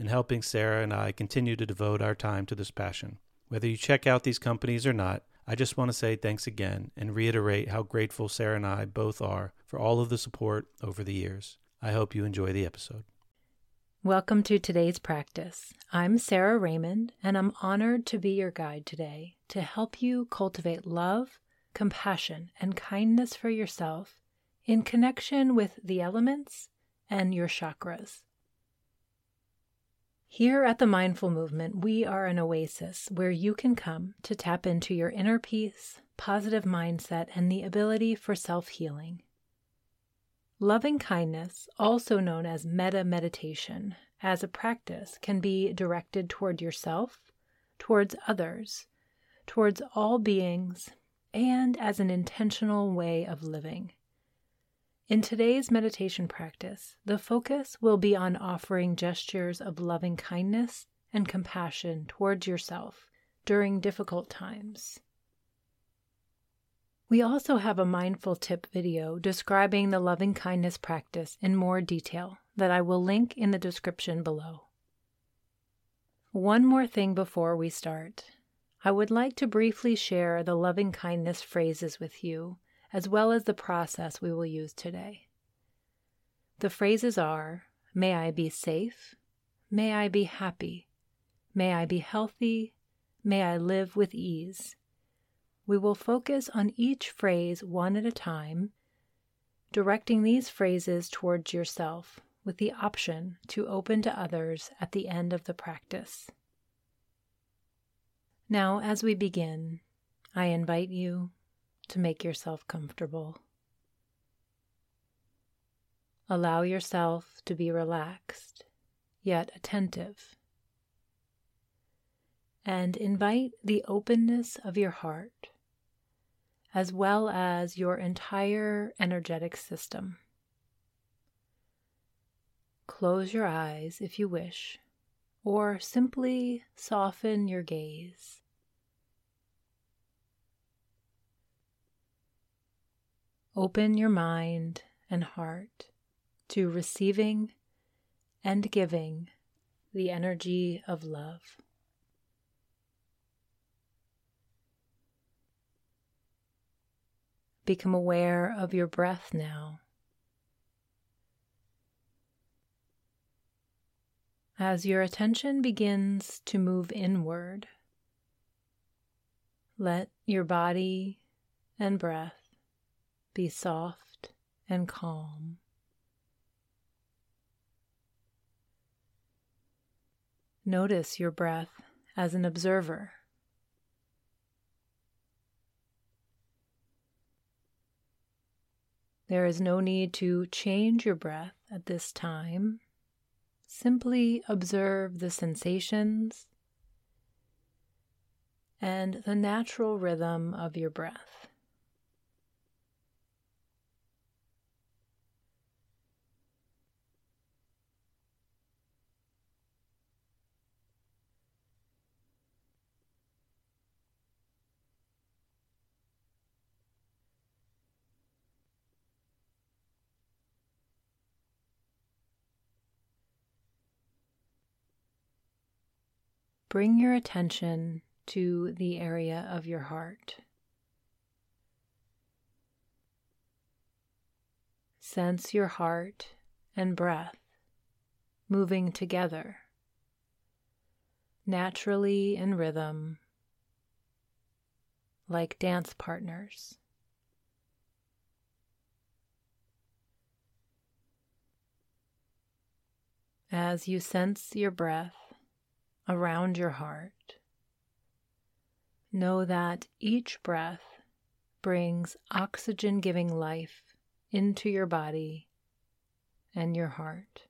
in helping Sarah and I continue to devote our time to this passion. Whether you check out these companies or not, I just want to say thanks again and reiterate how grateful Sarah and I both are for all of the support over the years. I hope you enjoy the episode. Welcome to today's practice. I'm Sarah Raymond, and I'm honored to be your guide today to help you cultivate love, compassion, and kindness for yourself in connection with the elements and your chakras. Here at the Mindful Movement, we are an oasis where you can come to tap into your inner peace, positive mindset, and the ability for self healing. Loving kindness, also known as metta meditation, as a practice can be directed toward yourself, towards others, towards all beings, and as an intentional way of living. In today's meditation practice, the focus will be on offering gestures of loving kindness and compassion towards yourself during difficult times. We also have a mindful tip video describing the loving kindness practice in more detail that I will link in the description below. One more thing before we start. I would like to briefly share the loving kindness phrases with you as well as the process we will use today. The phrases are May I be safe, may I be happy, may I be healthy, may I live with ease. We will focus on each phrase one at a time, directing these phrases towards yourself with the option to open to others at the end of the practice. Now, as we begin, I invite you to make yourself comfortable. Allow yourself to be relaxed, yet attentive. And invite the openness of your heart, as well as your entire energetic system. Close your eyes if you wish, or simply soften your gaze. Open your mind and heart to receiving and giving the energy of love. Become aware of your breath now. As your attention begins to move inward, let your body and breath be soft and calm. Notice your breath as an observer. There is no need to change your breath at this time. Simply observe the sensations and the natural rhythm of your breath. Bring your attention to the area of your heart. Sense your heart and breath moving together. naturally in rhythm, like dance partners. As you sense your breath around your heart, know that each breath brings oxygen giving life into your body and your heart.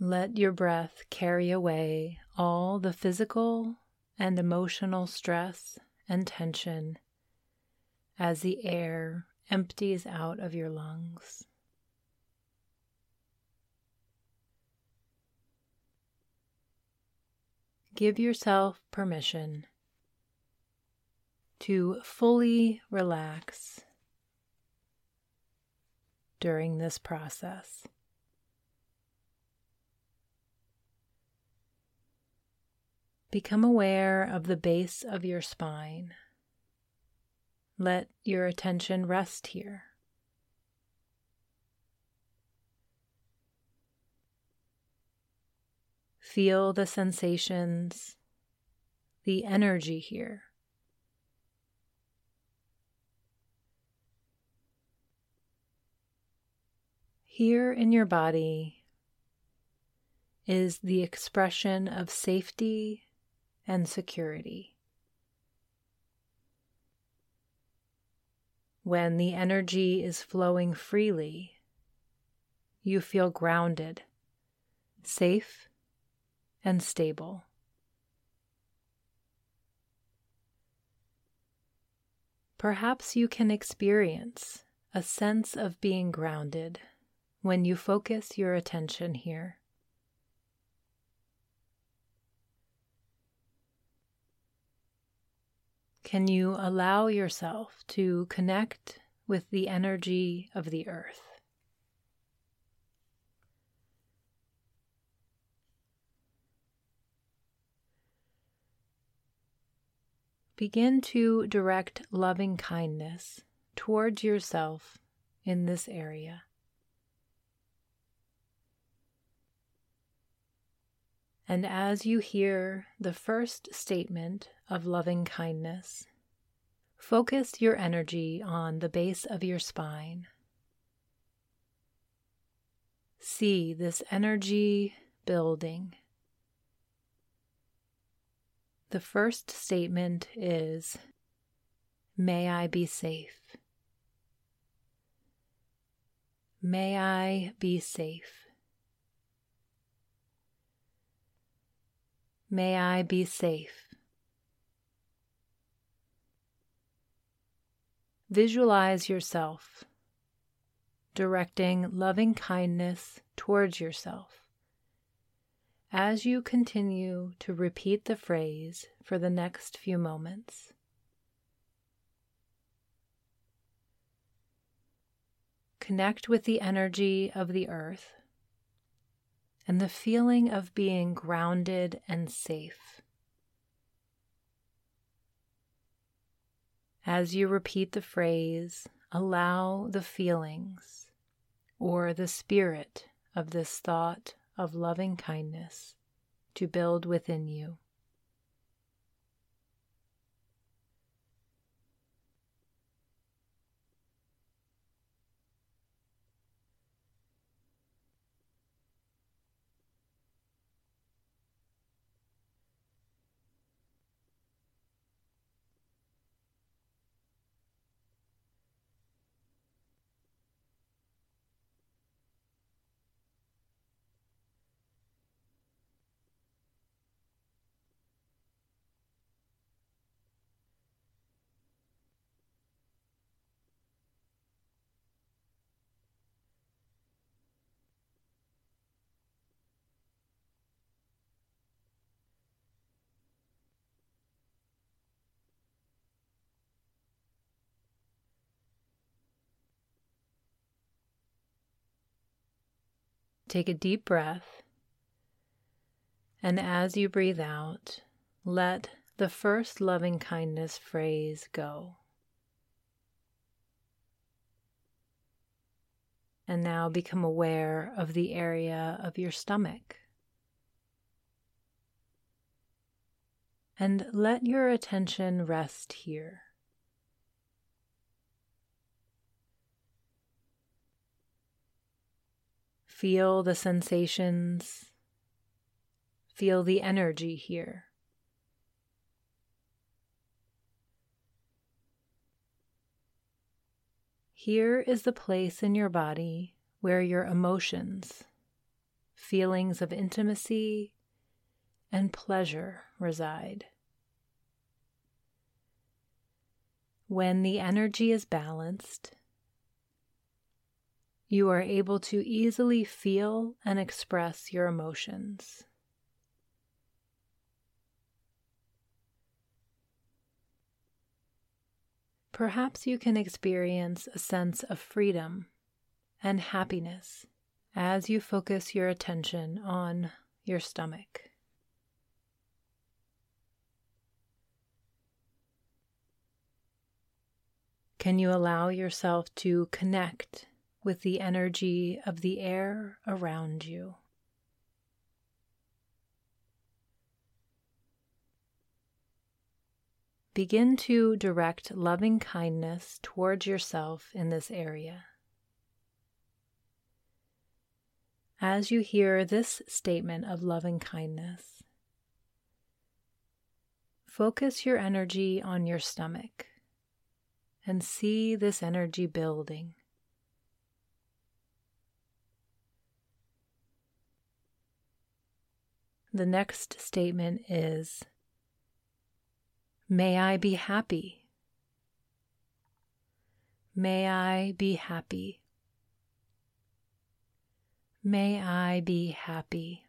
Let your breath carry away all the physical and emotional stress and tension as the air empties out of your lungs. Give yourself permission to fully relax during this process. Become aware of the base of your spine. Let your attention rest here. Feel the sensations, the energy here. Here in your body is the expression of safety and security. When the energy is flowing freely, you feel grounded, safe, and stable. Perhaps you can experience a sense of being grounded when you focus your attention here. Can you allow yourself to connect with the energy of the earth? Begin to direct loving kindness towards yourself in this area. And as you hear the first statement of loving kindness, focus your energy on the base of your spine. See this energy building. The first statement is May I be safe. May I be safe. May I be safe. Visualize yourself directing loving kindness towards yourself as you continue to repeat the phrase for the next few moments. Connect with the energy of the earth and the feeling of being grounded and safe. As you repeat the phrase, allow the feelings or the spirit of this thought of loving kindness to build within you. Take a deep breath. And as you breathe out, let the first loving kindness phrase go. And now become aware of the area of your stomach. And let your attention rest here. Feel the sensations. Feel the energy here. Here is the place in your body where your emotions, feelings of intimacy, and pleasure reside. When the energy is balanced, you are able to easily feel and express your emotions. Perhaps you can experience a sense of freedom and happiness as you focus your attention on your stomach. Can you allow yourself to connect with the energy of the air around you? Begin to direct loving kindness towards yourself in this area. As you hear this statement of loving kindness, focus your energy on your stomach and see this energy building. The next statement is May I be happy. May I be happy. May I be happy.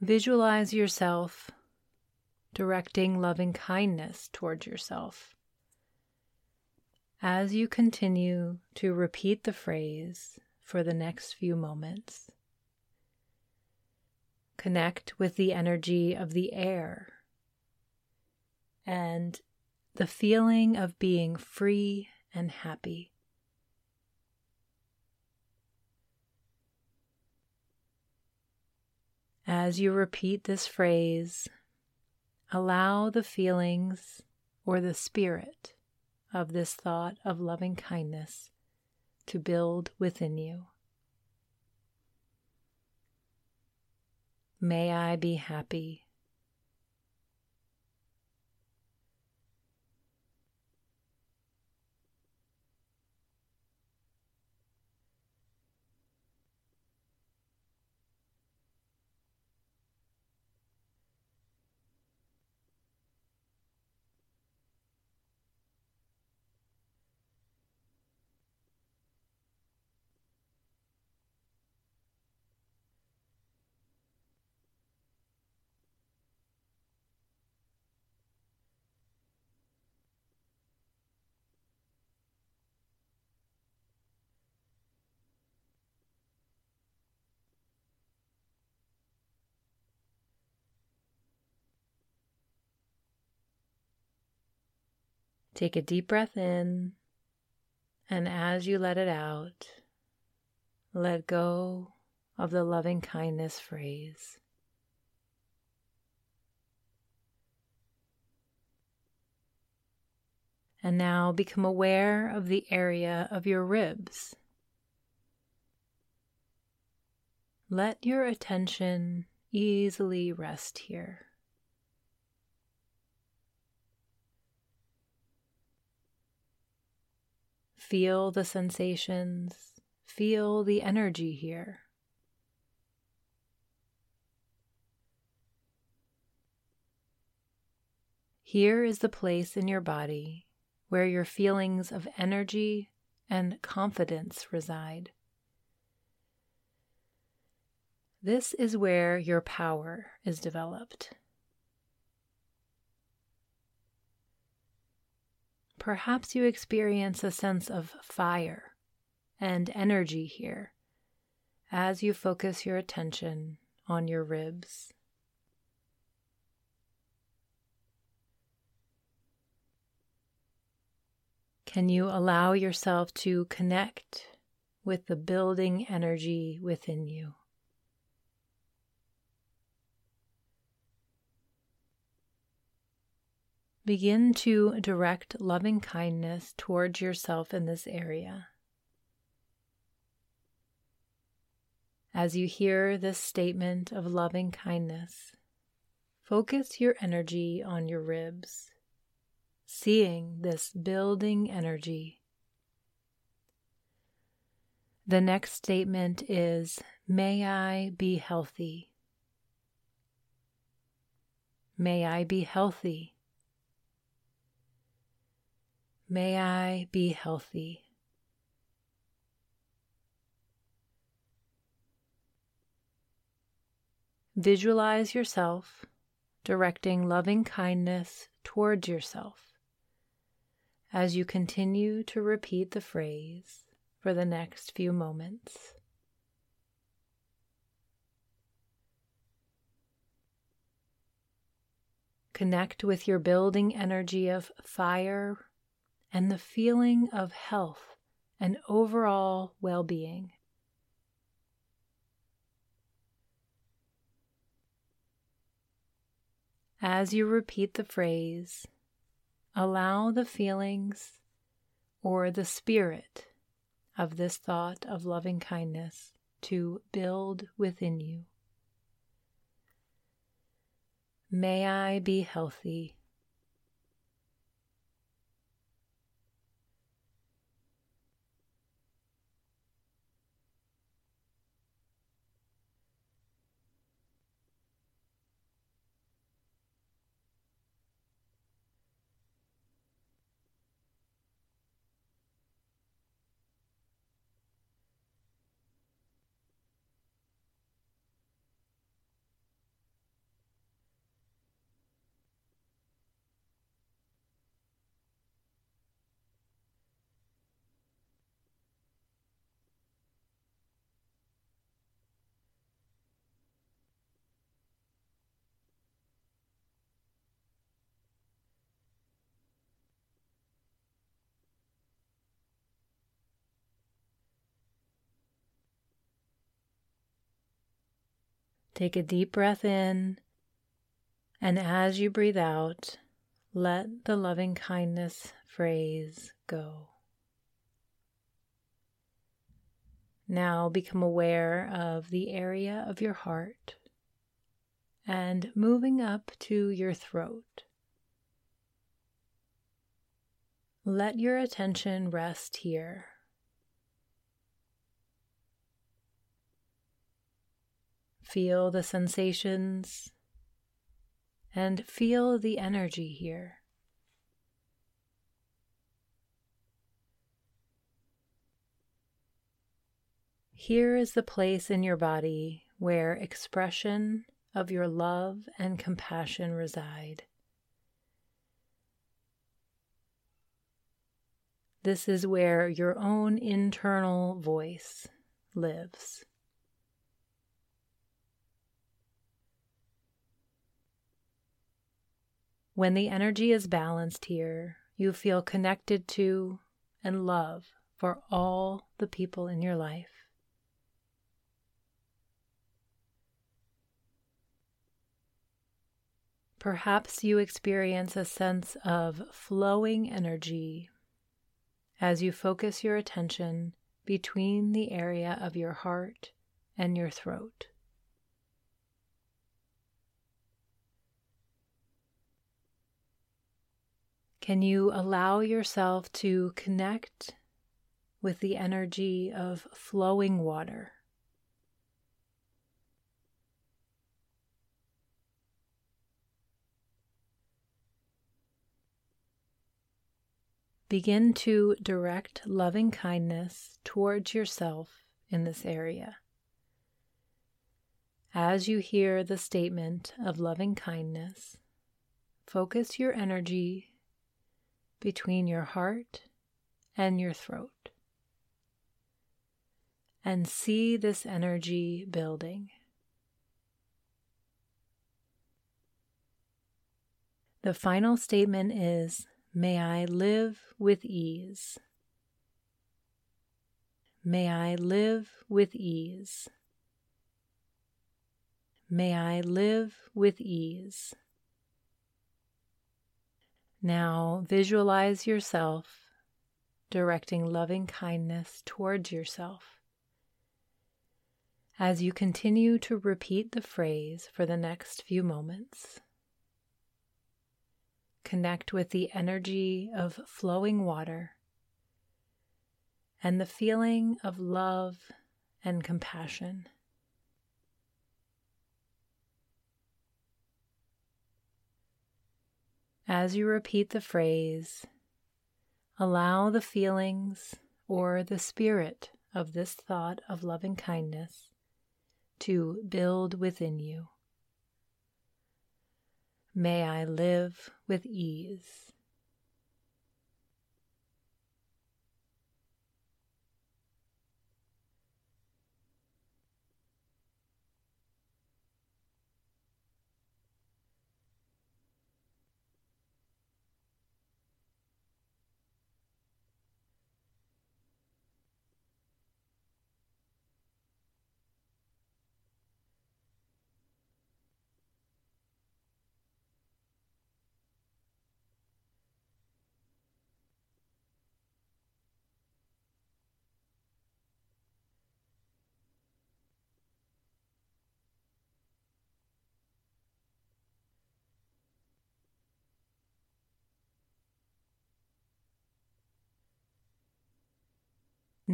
Visualize yourself directing loving kindness towards yourself. As you continue to repeat the phrase for the next few moments, connect with the energy of the air and the feeling of being free and happy. As you repeat this phrase, allow the feelings or the spirit of this thought of loving kindness to build within you. May I be happy. Take a deep breath in, and as you let it out, let go of the loving kindness phrase. And now become aware of the area of your ribs. Let your attention easily rest here. Feel the sensations, feel the energy here. Here is the place in your body where your feelings of energy and confidence reside. This is where your power is developed. Perhaps you experience a sense of fire and energy here as you focus your attention on your ribs. Can you allow yourself to connect with the building energy within you? Begin to direct loving kindness towards yourself in this area. As you hear this statement of loving kindness, focus your energy on your ribs, seeing this building energy. The next statement is May I be healthy. May I be healthy. May I be healthy. Visualize yourself directing loving kindness towards yourself as you continue to repeat the phrase for the next few moments. Connect with your building energy of fire and the feeling of health and overall well being. As you repeat the phrase, allow the feelings or the spirit of this thought of loving kindness to build within you. May I be healthy. Take a deep breath in, and as you breathe out, let the loving kindness phrase go. Now become aware of the area of your heart and moving up to your throat. Let your attention rest here. Feel the sensations and feel the energy here. Here is the place in your body where expression of your love and compassion reside. This is where your own internal voice lives. When the energy is balanced here, you feel connected to and love for all the people in your life. Perhaps you experience a sense of flowing energy as you focus your attention between the area of your heart and your throat. Can you allow yourself to connect with the energy of flowing water? Begin to direct loving kindness towards yourself in this area. As you hear the statement of loving kindness, focus your energy between your heart and your throat. And see this energy building. The final statement is May I live with ease. May I live with ease. May I live with ease. Now visualize yourself directing loving kindness towards yourself. As you continue to repeat the phrase for the next few moments, connect with the energy of flowing water and the feeling of love and compassion. As you repeat the phrase, allow the feelings or the spirit of this thought of loving kindness to build within you. May I live with ease.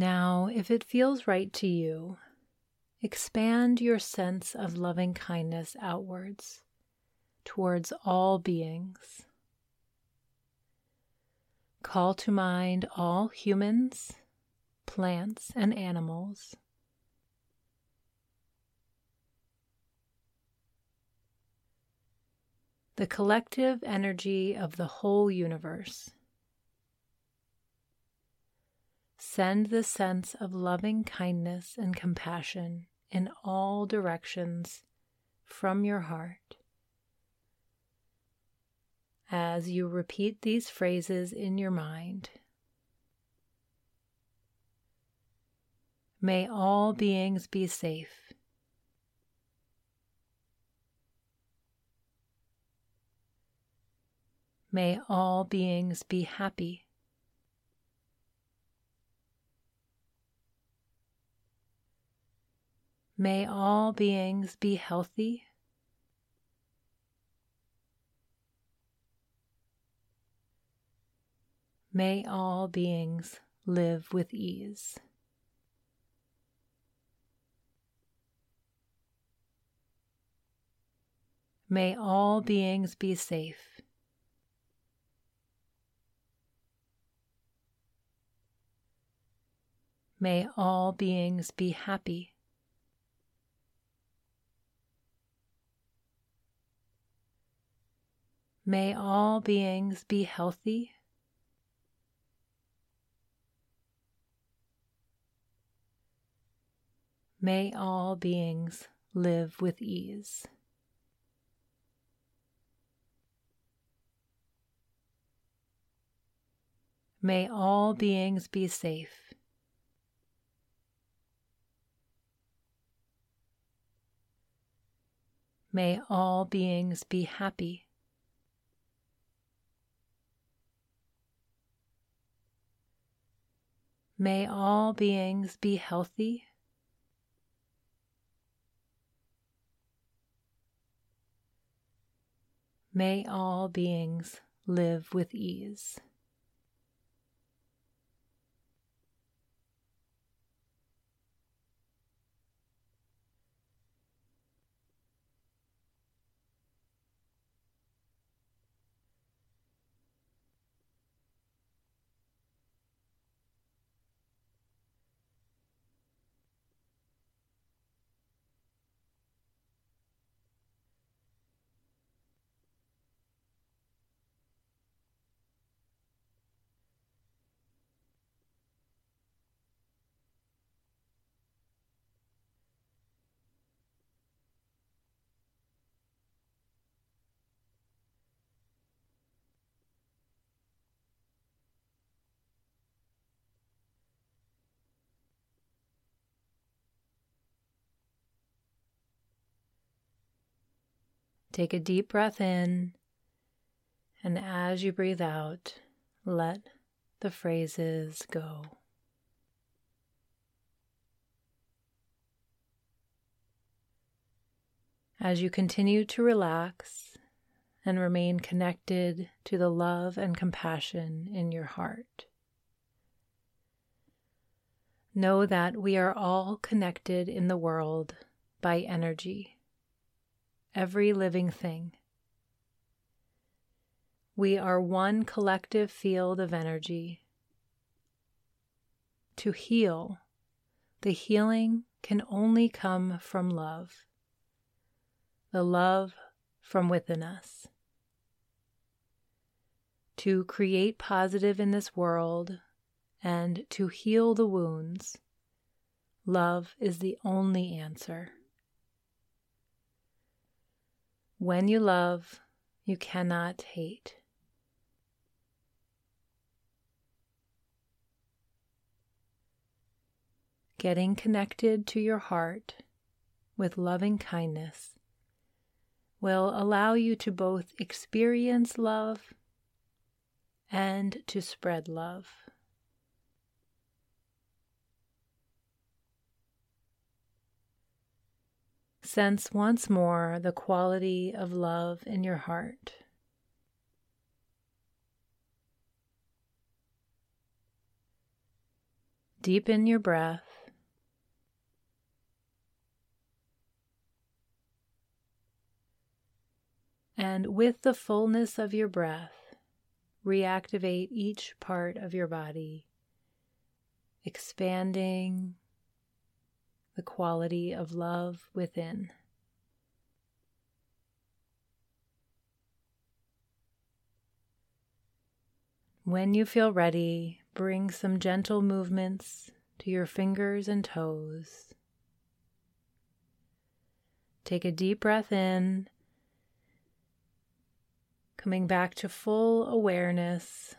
Now, if it feels right to you, expand your sense of loving kindness outwards towards all beings. Call to mind all humans, plants, and animals. The collective energy of the whole universe Send the sense of loving kindness and compassion in all directions from your heart. As you repeat these phrases in your mind, may all beings be safe. May all beings be happy. May all beings be healthy. May all beings live with ease. May all beings be safe. May all beings be happy. May all beings be healthy. May all beings live with ease. May all beings be safe. May all beings be happy. May all beings be healthy. May all beings live with ease. Take a deep breath in, and as you breathe out, let the phrases go. As you continue to relax and remain connected to the love and compassion in your heart, know that we are all connected in the world by energy every living thing. We are one collective field of energy. To heal, the healing can only come from love, the love from within us. To create positive in this world and to heal the wounds, love is the only answer. When you love, you cannot hate. Getting connected to your heart with loving kindness will allow you to both experience love and to spread love. Sense once more the quality of love in your heart. Deepen your breath. And with the fullness of your breath, reactivate each part of your body, expanding the quality of love within. When you feel ready, bring some gentle movements to your fingers and toes. Take a deep breath in, coming back to full awareness.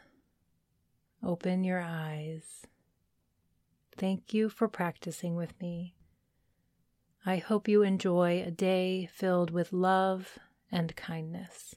Open your eyes. Thank you for practicing with me. I hope you enjoy a day filled with love and kindness.